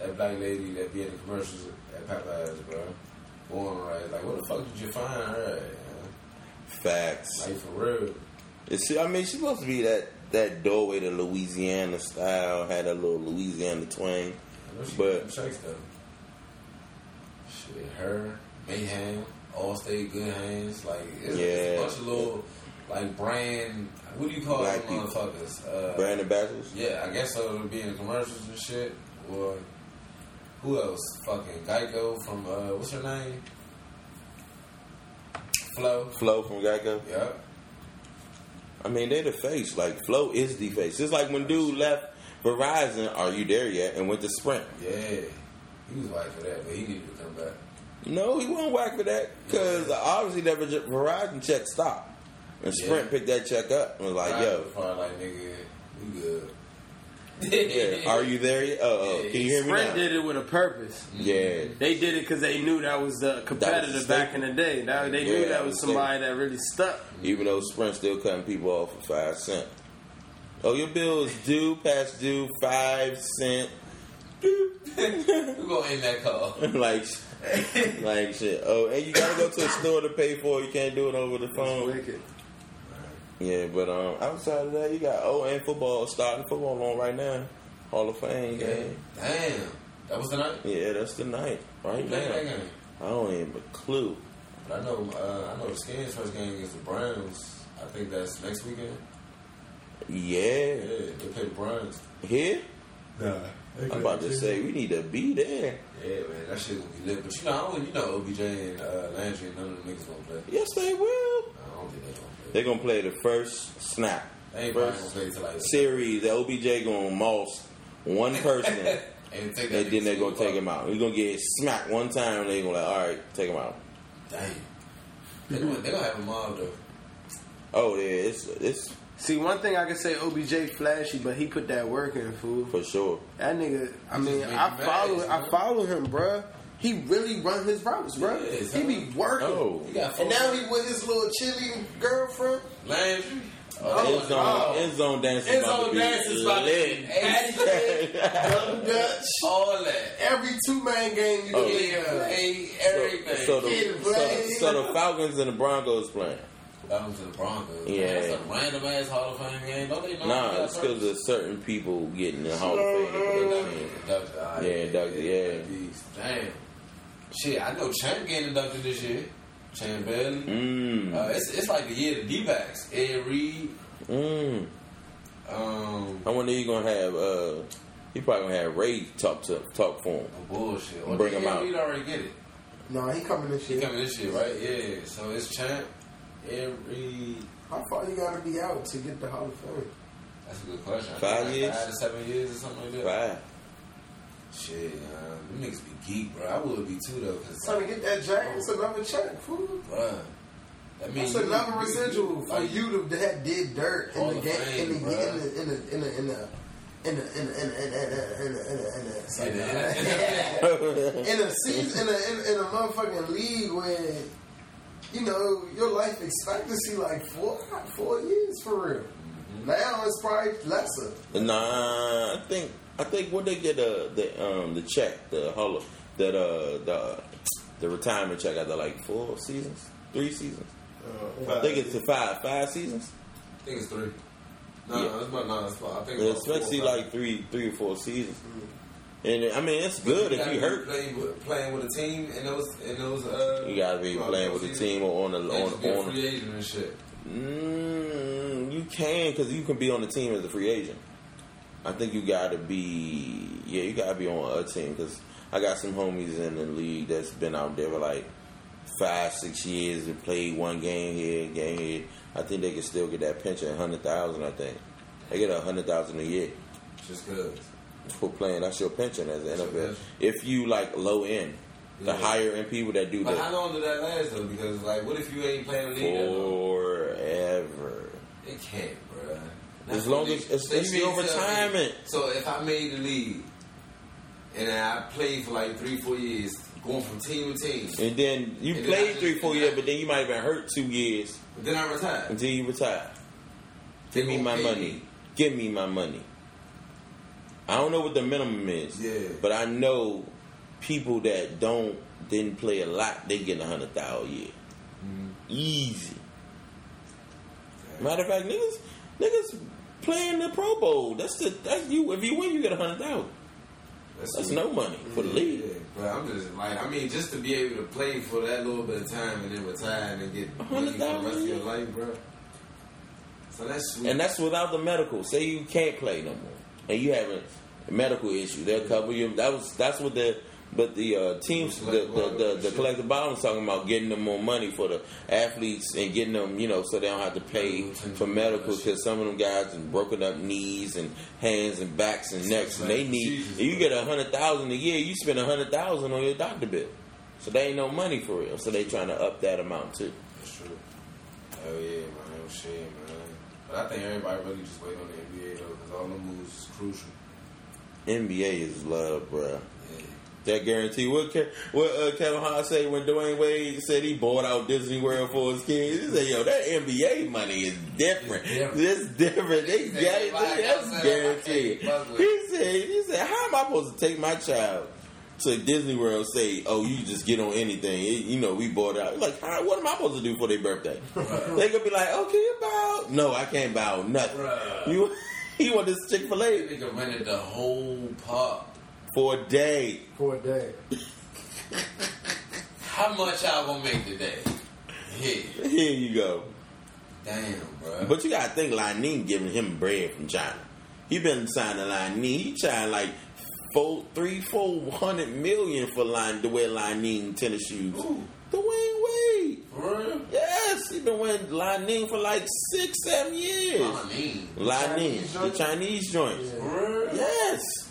that black lady that be in the commercials at Popeyes, bro. Born right, like what the fuck did you find her? At, Facts. Like for real. It's, I mean, she's supposed to be that that doorway to Louisiana style. Had a little Louisiana twang. I know she But- got though. Shit, her, Mayhem, Allstate, Good Hands, like it's, it's Yeah. a bunch of little like brand. What do you call Black them motherfuckers? Uh, Brand ambassadors. Yeah, I guess so. It'll be in commercials and shit. Or who else? Fucking Geico from uh, what's her name? Flo. Flo from Geico. Yep. I mean, they the face. Like Flo is the face. It's like when dude left Verizon. Are you there yet? And went to Sprint. Yeah. He was white for that, but he needed to come back. No, he wasn't whack for that because obviously that Ver- Verizon check stopped, and Sprint Yeah. picked that check up and was like, "Yo, probably like, nigga, we good. Yeah, are you there yet? Oh, oh, can you hear me Sprint now? did it with a purpose. Yeah, They did it because they knew that was the competitor was back in the day. Now they knew Yeah, that that was was somebody that really stuck. even though Sprint still cutting people off for five cent. Oh, your bill is due, past due, five cent. <laughs> We're gonna end that call. <laughs> like, like shit. Oh, and you gotta go to a store to pay for it. You can't do it over the phone. Wicked. Yeah, but um, outside of that, you got oh, and football starting football on right now. Hall of Fame game. Damn. That was the night? Yeah, that's the night right Who played that now. game? I don't even have a clue. But I know, uh, I know the Skins first game against the Browns. I think that's next weekend. Yeah, Yeah, they play the Browns. here. Nah. I'm about to say we need to be there. Yeah, man, that shit gonna be lit. But you know, I don't, you know, OBJ and uh, Landry, and none of them niggas gonna play. Yes, they will. I don't think they gonna play. They're gonna play the first snap. They ain't probably gonna play like series. The OBJ gonna moss one <laughs> person, and take that and then they're gonna to take him out. He's gonna get smacked one time, and they're gonna like, all right, take him out. Damn. They gonna, they gonna have a mob though. Oh yeah, it's it's See, one thing I can say, OBJ flashy, but he put that work in, fool. for sure. That nigga, I mean, I follow, mad, I son. follow him, bruh. He really run his routes, bruh. Yeah, he be working. Oh, You And now he with his little chilly girlfriend. Landry. Oh, oh, end zone, no. end zone dancing. End zone be dance is about lit. be <laughs> Dutch. all that. Every two man game you Oh. can uh, Yeah, think of. play everything. So the, so, so the Falcons and the Broncos playing. that was to the Broncos. Yeah. That's a random ass Hall of Fame game. Don't they know? Nah, it's because of certain people getting the Hall of Fame. for their team. Inducted, all right. Yeah, yeah. Damn. Shit, I know Champ getting inducted this year. Champ Bailey. Mm. Uh, it's, it's like the year of the D-backs. Ed Reed. Mm. Um, I wonder you gonna have uh he probably gonna have Ray talk to talk for him. no bullshit. Or Bring him out. Reed already get it. No, he coming this year. He coming this year, right? Yeah. So it's Champ, Ed Reed. How far you gotta be out to get the Hall of Fame? That's a good question. Five years? Five to seven years or something like that. Right. Shit, uh, them niggas be geek, bro. I would be too though. Cause trying to get that jack. It's another check, fool. Bruh. I mean, it's another you, residual you, for like, you to that did dirt in the game, in the in the in the in the in the, in the, in the, in the, in the season in a in, in a motherfucking league when you know your life expectancy like four four years for real. Now it's probably lesser. Nah, I think I think when they get uh, the um the check, the hall that uh the the retirement check after like four seasons, three seasons. I think it's to five five seasons. I think it's three. No, Yeah. no, it's about no, it's about, I think it's about four or Especially five. like three three or four seasons. And I mean it's good if you be hurt. playing with, playing with a team in those in those. Uh, You gotta be uh, playing with the those team or on the seasons. on Can't be a on. free agent and shit. Mm, you can because you can be on the team as a free agent. I think you got to be yeah, you got to be on a team because I got some homies in the league that's been out there for like five, six years and played one game here, game here. I think they can still get that pension, hundred thousand. I think they get a hundred thousand a year Just cause. for playing. That's your pension as an NFL. If you like low end, the Yeah. higher end people that do But that how long did that last though? Because like, what if you ain't playing the league forever. It can't, bro. As long as- it's- it's your retirement. So if I made the league and I played for like three, four years, going from team to team, And then you And then played just- three, four years, I- but then you might have been hurt two years but then I retired. until you retire. Give me my money. me. Give me my money. I don't know what the minimum is. Yeah. But I know people that don't didn't play a lot, they get a hundred thousand a year. Mm-hmm. Easy. Matter of fact, niggas niggas playing the Pro Bowl. That's the that's you if you win you get a hundred thousand. That's sweet. no money for the league. yeah. But I'm just like, I mean, just to be able to play for that little bit of time and then retire and then get money for the rest of your life, bro. So that's sweet. And that's without the medical. Say you can't play no more, and you have a medical issue. They'll cover you. That was that's what the but the uh, teams the the, the, the collective was talking about getting them more money for the athletes and getting them you know so they don't have to pay for medical because some of them guys have broken up knees and hands and backs and necks and they need you get a hundred thousand a year you spend a hundred thousand on your doctor bill so they ain't no money for real so they trying to up that amount too. That's true. Hell yeah, man. Oh, shit, man. But I think everybody really just wait on the NBA, though, because all the moves is crucial. NBA is love, bruh. That guarantee. What what uh, Kevin Hart say when Dwyane Wade said he bought out Disney World for his kids? He said, "Yo, that NBA money is different. It's different. It's different. They He said, got "Everybody that's guaranteed." I can't fuck with He said, "He said, how am I supposed to take my child to Disney World? Say, oh, you just get on anything? It- you know, we bought out. Like, how, what am I supposed to do for their birthday? they could be like, okay, bow. No, I can't bow nothing. You." <laughs> You want this Chick Fil A nigga rented the whole park. For a day? For a day. <laughs> How much y'all gonna make today? Yeah. Here you go. Damn, bro. But you gotta think Lanin giving him bread from China. He been signing Lanin. He trying like four, three, four hundred million for line to wear Lanin tennis shoes. The Dwyane Wade. For real? Yes, he been wearing Lanin for like six, seven years. I mean, the? Chinese joints. for real? Yes.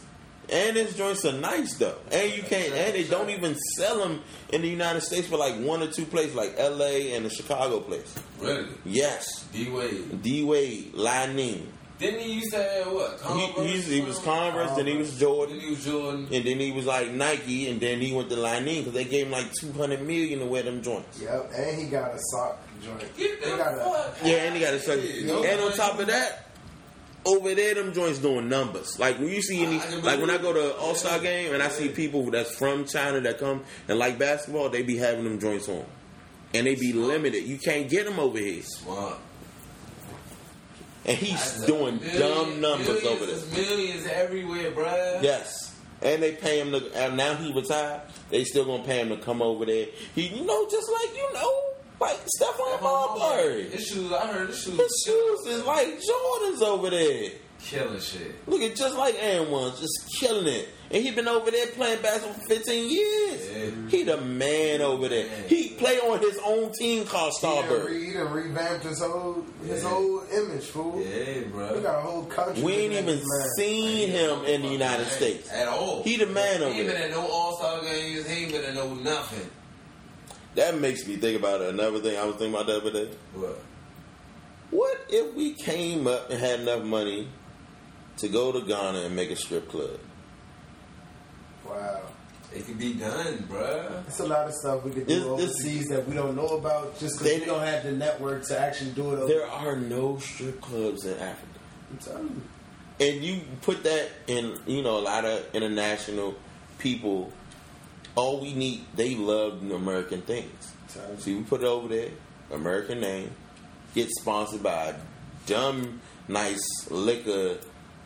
And his joints are nice though, and you can't. And they don't even sell them in the United States for like one or two places, like L.A. and the Chicago place. Really? Yes, D Wade. D Wade, Li-Ning. Didn't he used to have what? He, Converse? he's, he was Converse, then he was Jordan. Then he was Jordan. and then he was like Nike, and then he went to Li-Ning because they gave him like two hundred million to wear them joints. Yep, and he got a sock joint. Get He the got a fuck Yeah, and he got a second. No and on top of that, over there, them joints doing numbers. Like when you see any, ah, like when I go to. All Star game and I see people that's from China that come and like basketball, they be having them joints on, and they be limited. You can't get them over here, Smart. and he's doing dumb numbers over there. Millions everywhere, bruh. Yes. And they pay him to, and now he retired. They still gonna pay him to come over there. He, you know, just like you know, like Stephon Marbury. His shoes, I heard his shoes. His shoes is like Jordans over there. killing shit. Look at just like Aaron just killing it. And he been over there playing basketball for 15 years. Yeah. He the man over there. Man. He play on his own team called He done, re, he done revamped his whole his Yeah. whole image, fool. Yeah, bro. We got a whole country. We ain't even seen him in the United States. at all. He the man over there. He ain't been at no All Star games. He ain't been at no nothing. That makes me think about another thing I was thinking about the other day. What? What if we came up and had enough money to go to Ghana and make a strip club? Wow. It could be done, bruh. It's a lot of stuff we could do This- this- overseas that we don't know about just They- because we don't have the network to actually do it. Over. There are no strip clubs in Africa. I'm telling you. and you put that in you know a lot of international people all we need they love American things see we put it over there American name get sponsored by a dumb nice liquor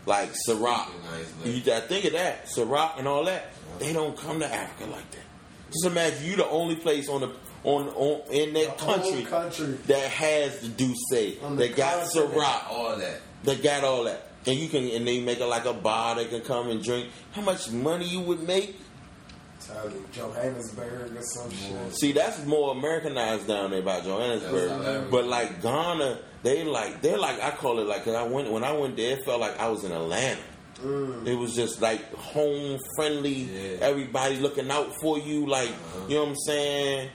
like Ciroc Nice you gotta think of that Ciroc and all that they don't come to Africa like that just imagine you the only place on the on, on in that country, country. that has the Douce, On the that got. Ciroc, All that. they got all that. And you can and they make it like a bar they can come and drink. How much money you would make? Tell Johannesburg or some shit. See, that's more Americanized down there by Johannesburg. But like Ghana, they like they're like I call it like cause I went when I went there, it felt like I was in Atlanta. Mm. It was just like home friendly. Yeah. Everybody looking out for you, like uh-huh. you know what I'm saying.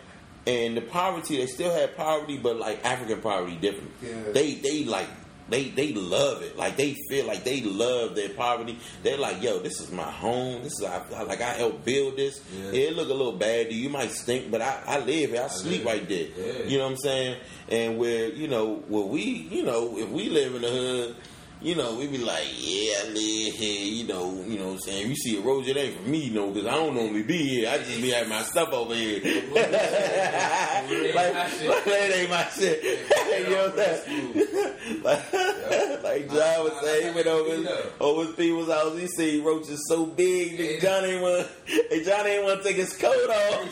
And the poverty, they still had poverty, but like African poverty different. Yeah. They they like they they love it. Like they feel like they love their poverty. They're like, yo, this is my home. This is I, I- like I helped build this. Yeah. It look a little bad to you. Might stink, but I, I live here. I, sleep live. right there. Yeah. You know what I'm saying? And where you know where we you know if we live in the hood. You know, we be like, yeah, I live here, you know, you know what I'm saying? You see a road, it ain't for me, you know, because I don't normally be here. I just be having my stuff over here. like, it ain't my shit. <laughs> <laughs> you know what I'm saying? <laughs> like, like John was saying, he went over over his people's house, he see roaches so big, nigga, John ain't want, and John ain't want to take his coat off.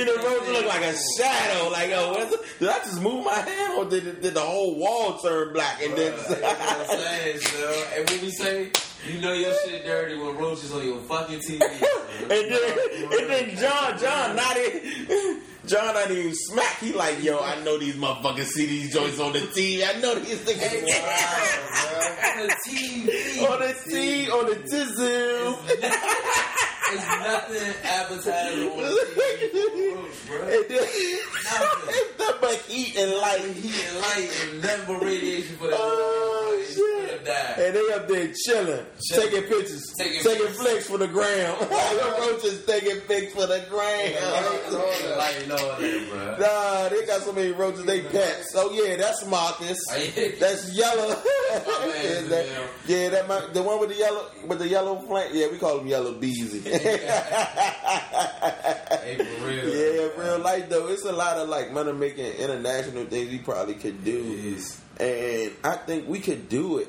See the roach look like a shadow. Like, oh, what's did I just move my hand, or did, did the whole wall turn black? And then, That's what I'm saying, <laughs> so. And when we say, you know your shit dirty when roaches on your fucking TV. <laughs> and then, and then John, John, not even, John, not even smack. He like, yo, I know these motherfuckers see these joints on the TV. I know these Hey, <laughs> niggas on the TV. on the TV, on the tizzle. It's nothing appetizing on the TV. Bro. And then, it's <laughs> nothing but heat and light. Heat and light and nothing but radiation for that. Oh shit! And they up there chilling, Chilling. taking pictures, Taking taking, flicks for the gram. <laughs> the roaches taking pics for the gram. Like, no, bro. Nah, they got so many roaches they pets. So yeah, that's Marcus. <laughs> That's yellow. yeah, that, yeah. that might, the one with the yellow with the yellow flank. Yeah, we call him Yellow Beezy. Hey, for real. <laughs> Yeah, real life though. It's a lot of like money making international things we probably could do. And I think we could do it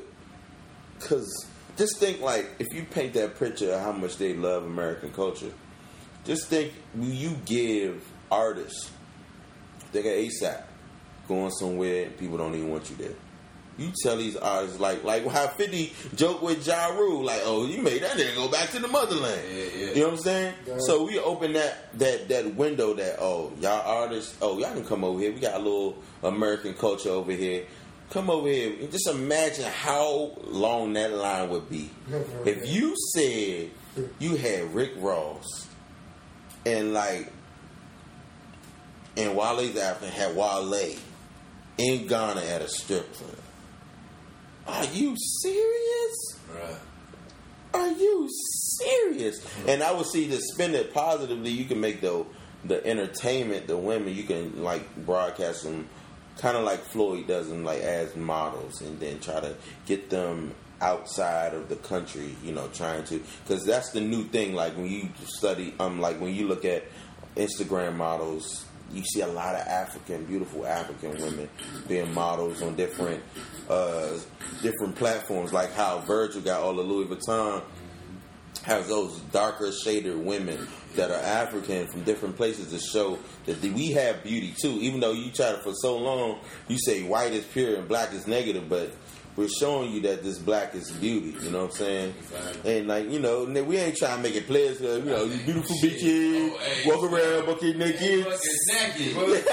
because just think like if you paint that picture of how much they love American culture, just think when you give artists, they got ASAP going somewhere and people don't even want you there. You tell these artists like like how Fifty joke with Ja Rule, like, oh, you made that nigga go back to the motherland. Yeah, yeah. You know what I'm saying? Yeah. So we open that that that window that oh y'all artists oh y'all can come over here. We got a little American culture over here. Come over here. And Just imagine how long that line would be <laughs> if you said you had Rick Ross and like and Wale's African had Wale in Ghana at a strip club. Are you serious? Bruh. Are you serious? And I would see to spend it positively. You can make the the entertainment, the women. You can like broadcast them, kind of like Floyd does them, like as models, and then try to get them outside of the country. You know, trying to because that's the new thing. Like when you study, um, like when you look at Instagram models. You see a lot of African, beautiful African women being models on different, uh, different platforms. Like how Virgil got all the Louis Vuitton has those darker shaded women that are African from different places to show that we have beauty too. Even though you try to for so long, you say white is pure and black is negative, but we're showing you that this black is beauty. You know what I'm saying? Exactly. And like you know, we ain't trying to make it players. You know, these beautiful bitches Oh, hey, walk around bucket naked. Fucking naked.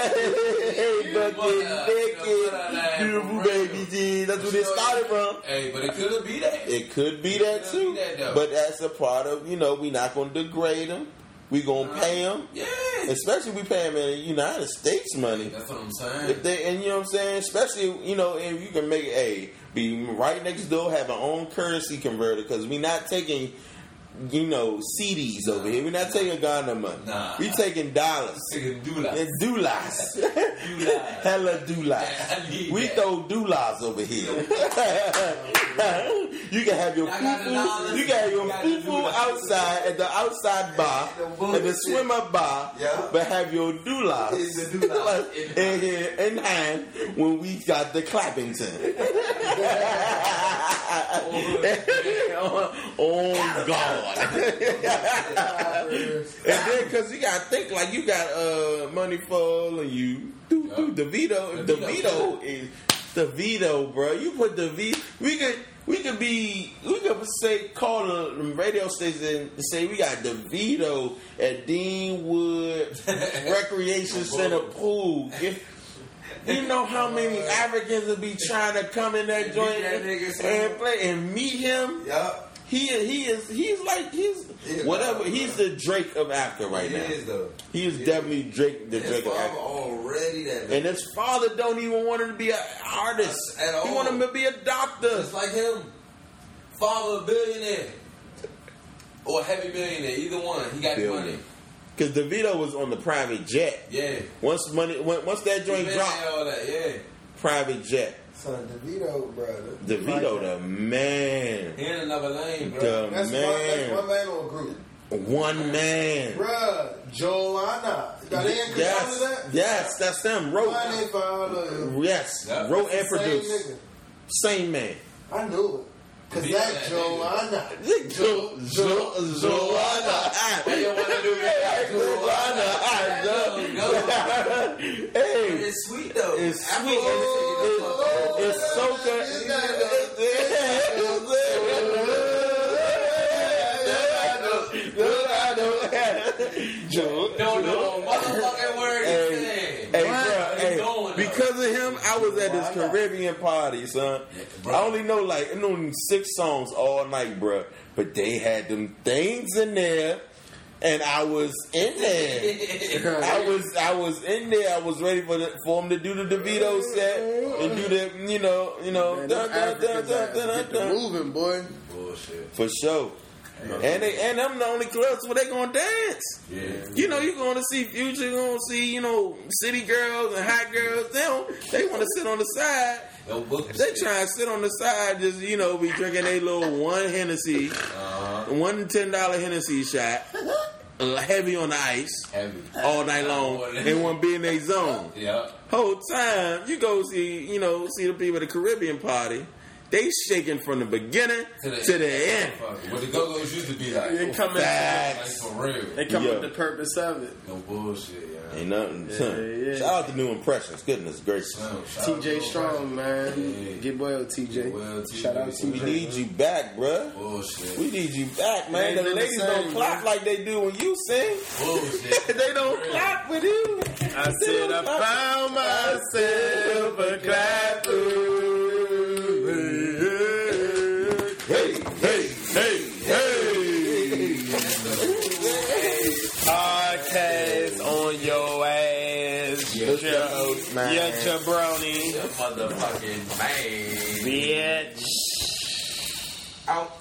hey, bucket naked, beautiful baby. That's where it started from. Hey, but it could be that. It could be that too, but that's a part of you know we not going to degrade them. We gonna pay them, Yeah. especially we pay them in United States money. That's what I'm saying. If they and you know what I'm saying, especially you know if you can make a be right next door, have our own currency converter because we not taking you know CDs over here. We're not taking Ghana money. Nah. we taking dollars. Nigga do that. Doulas. Doulas. <laughs> Hella doulas. We that. throw doulas over here. <laughs> you can have your I got the dollars. fufu. You can have your You got the fufu doulas. outside at the outside bar, at the swimmer bar, Yeah. but have your doulas doulas. <laughs> in here in hand when we got the Clappington. Oh, oh, oh God! <laughs> And then, because you gotta think like you got uh money full and you do do Davido. Davido. Davido is Davido, bro. You put Davido. We could we could be we could say call the radio station and say we got Davido at Deanwood <laughs> Recreation Center pool. If, you know how many Africans would be trying to come in that joint that son. and play and meet him? Yup. He he is he's like he's He- whatever he's the Drake of Africa right He now. is though. He is definitely Drake the Drake of Africa. already that. And his father don't even want him to be an artist. At all. He want him to be a doctor. Just like him. Father a billionaire. Or a heavy millionaire. Either one. He got the money. Billionaire. Because Davido was on the private jet. Yeah. Once money, once that joint dropped, that. Yeah. private jet. Son, Davido, brother. Davido, the man, He in another lane, bro. the That's one, that's one man, man on group. one man. Bruh, Joanna. Got they in control of Yes, that? yes, that's them. Wrote, yes, Yeah. wrote and Same produced. nigga. Same man. I knew it. Cause Be that that Joanna. <laughs> Jo, jo, Joanna. Hey, you wanna do that? <laughs> Joanna. Hey, It's sweet though. it's sweet. It's, it's, it's so good. <laughs> No, no, motherfucking word. Hey, he said. Hey, What? bro, What hey, he doing, though? because of him, I was at this Caribbean party, son. I only know like I know six songs all night, bro. But they had them things in there, and I was in there. <laughs> I was I was in there. I was ready for the, for him to do the Davido set and do the you know you know Man, dun, them dun, dun, dun, dun, get the dun. moving, boy. Bullshit. for sure. And they and them the only clubs where they gonna dance. Yeah. You know, you're to see Future, you're to see, you know, city girls and hot girls. They don't, they want to sit on the side. They try to sit on the side, just, you know, be drinking a little one Hennessy, Uh-huh. one $10 Hennessy shot, heavy on the ice, Heavy. all night long, they want to be in their zone. Yeah. Whole time, you go see, you know, see the people at the Caribbean party. They shaking from the beginning to the, end. Fuck, What the go-go's used to be like. They come in, Like Facts. for real. they come Yeah. with the purpose of it. No bullshit, yeah. Ain't nothing. yeah. Shout out to New Impressions. Goodness gracious. No, TJ Strong, man. Yeah. Get well, TJ. Get well, TJ. Shout out We TJ. need you back, bruh. Bullshit. We need you back, man. The been the ladies same, don't clap man. like they do when you sing. Bullshit. <laughs> they don't Real. clap with you. I said I found myself a clapper. Hey, man. You jabroni. You motherfucking man. Bitch. Out.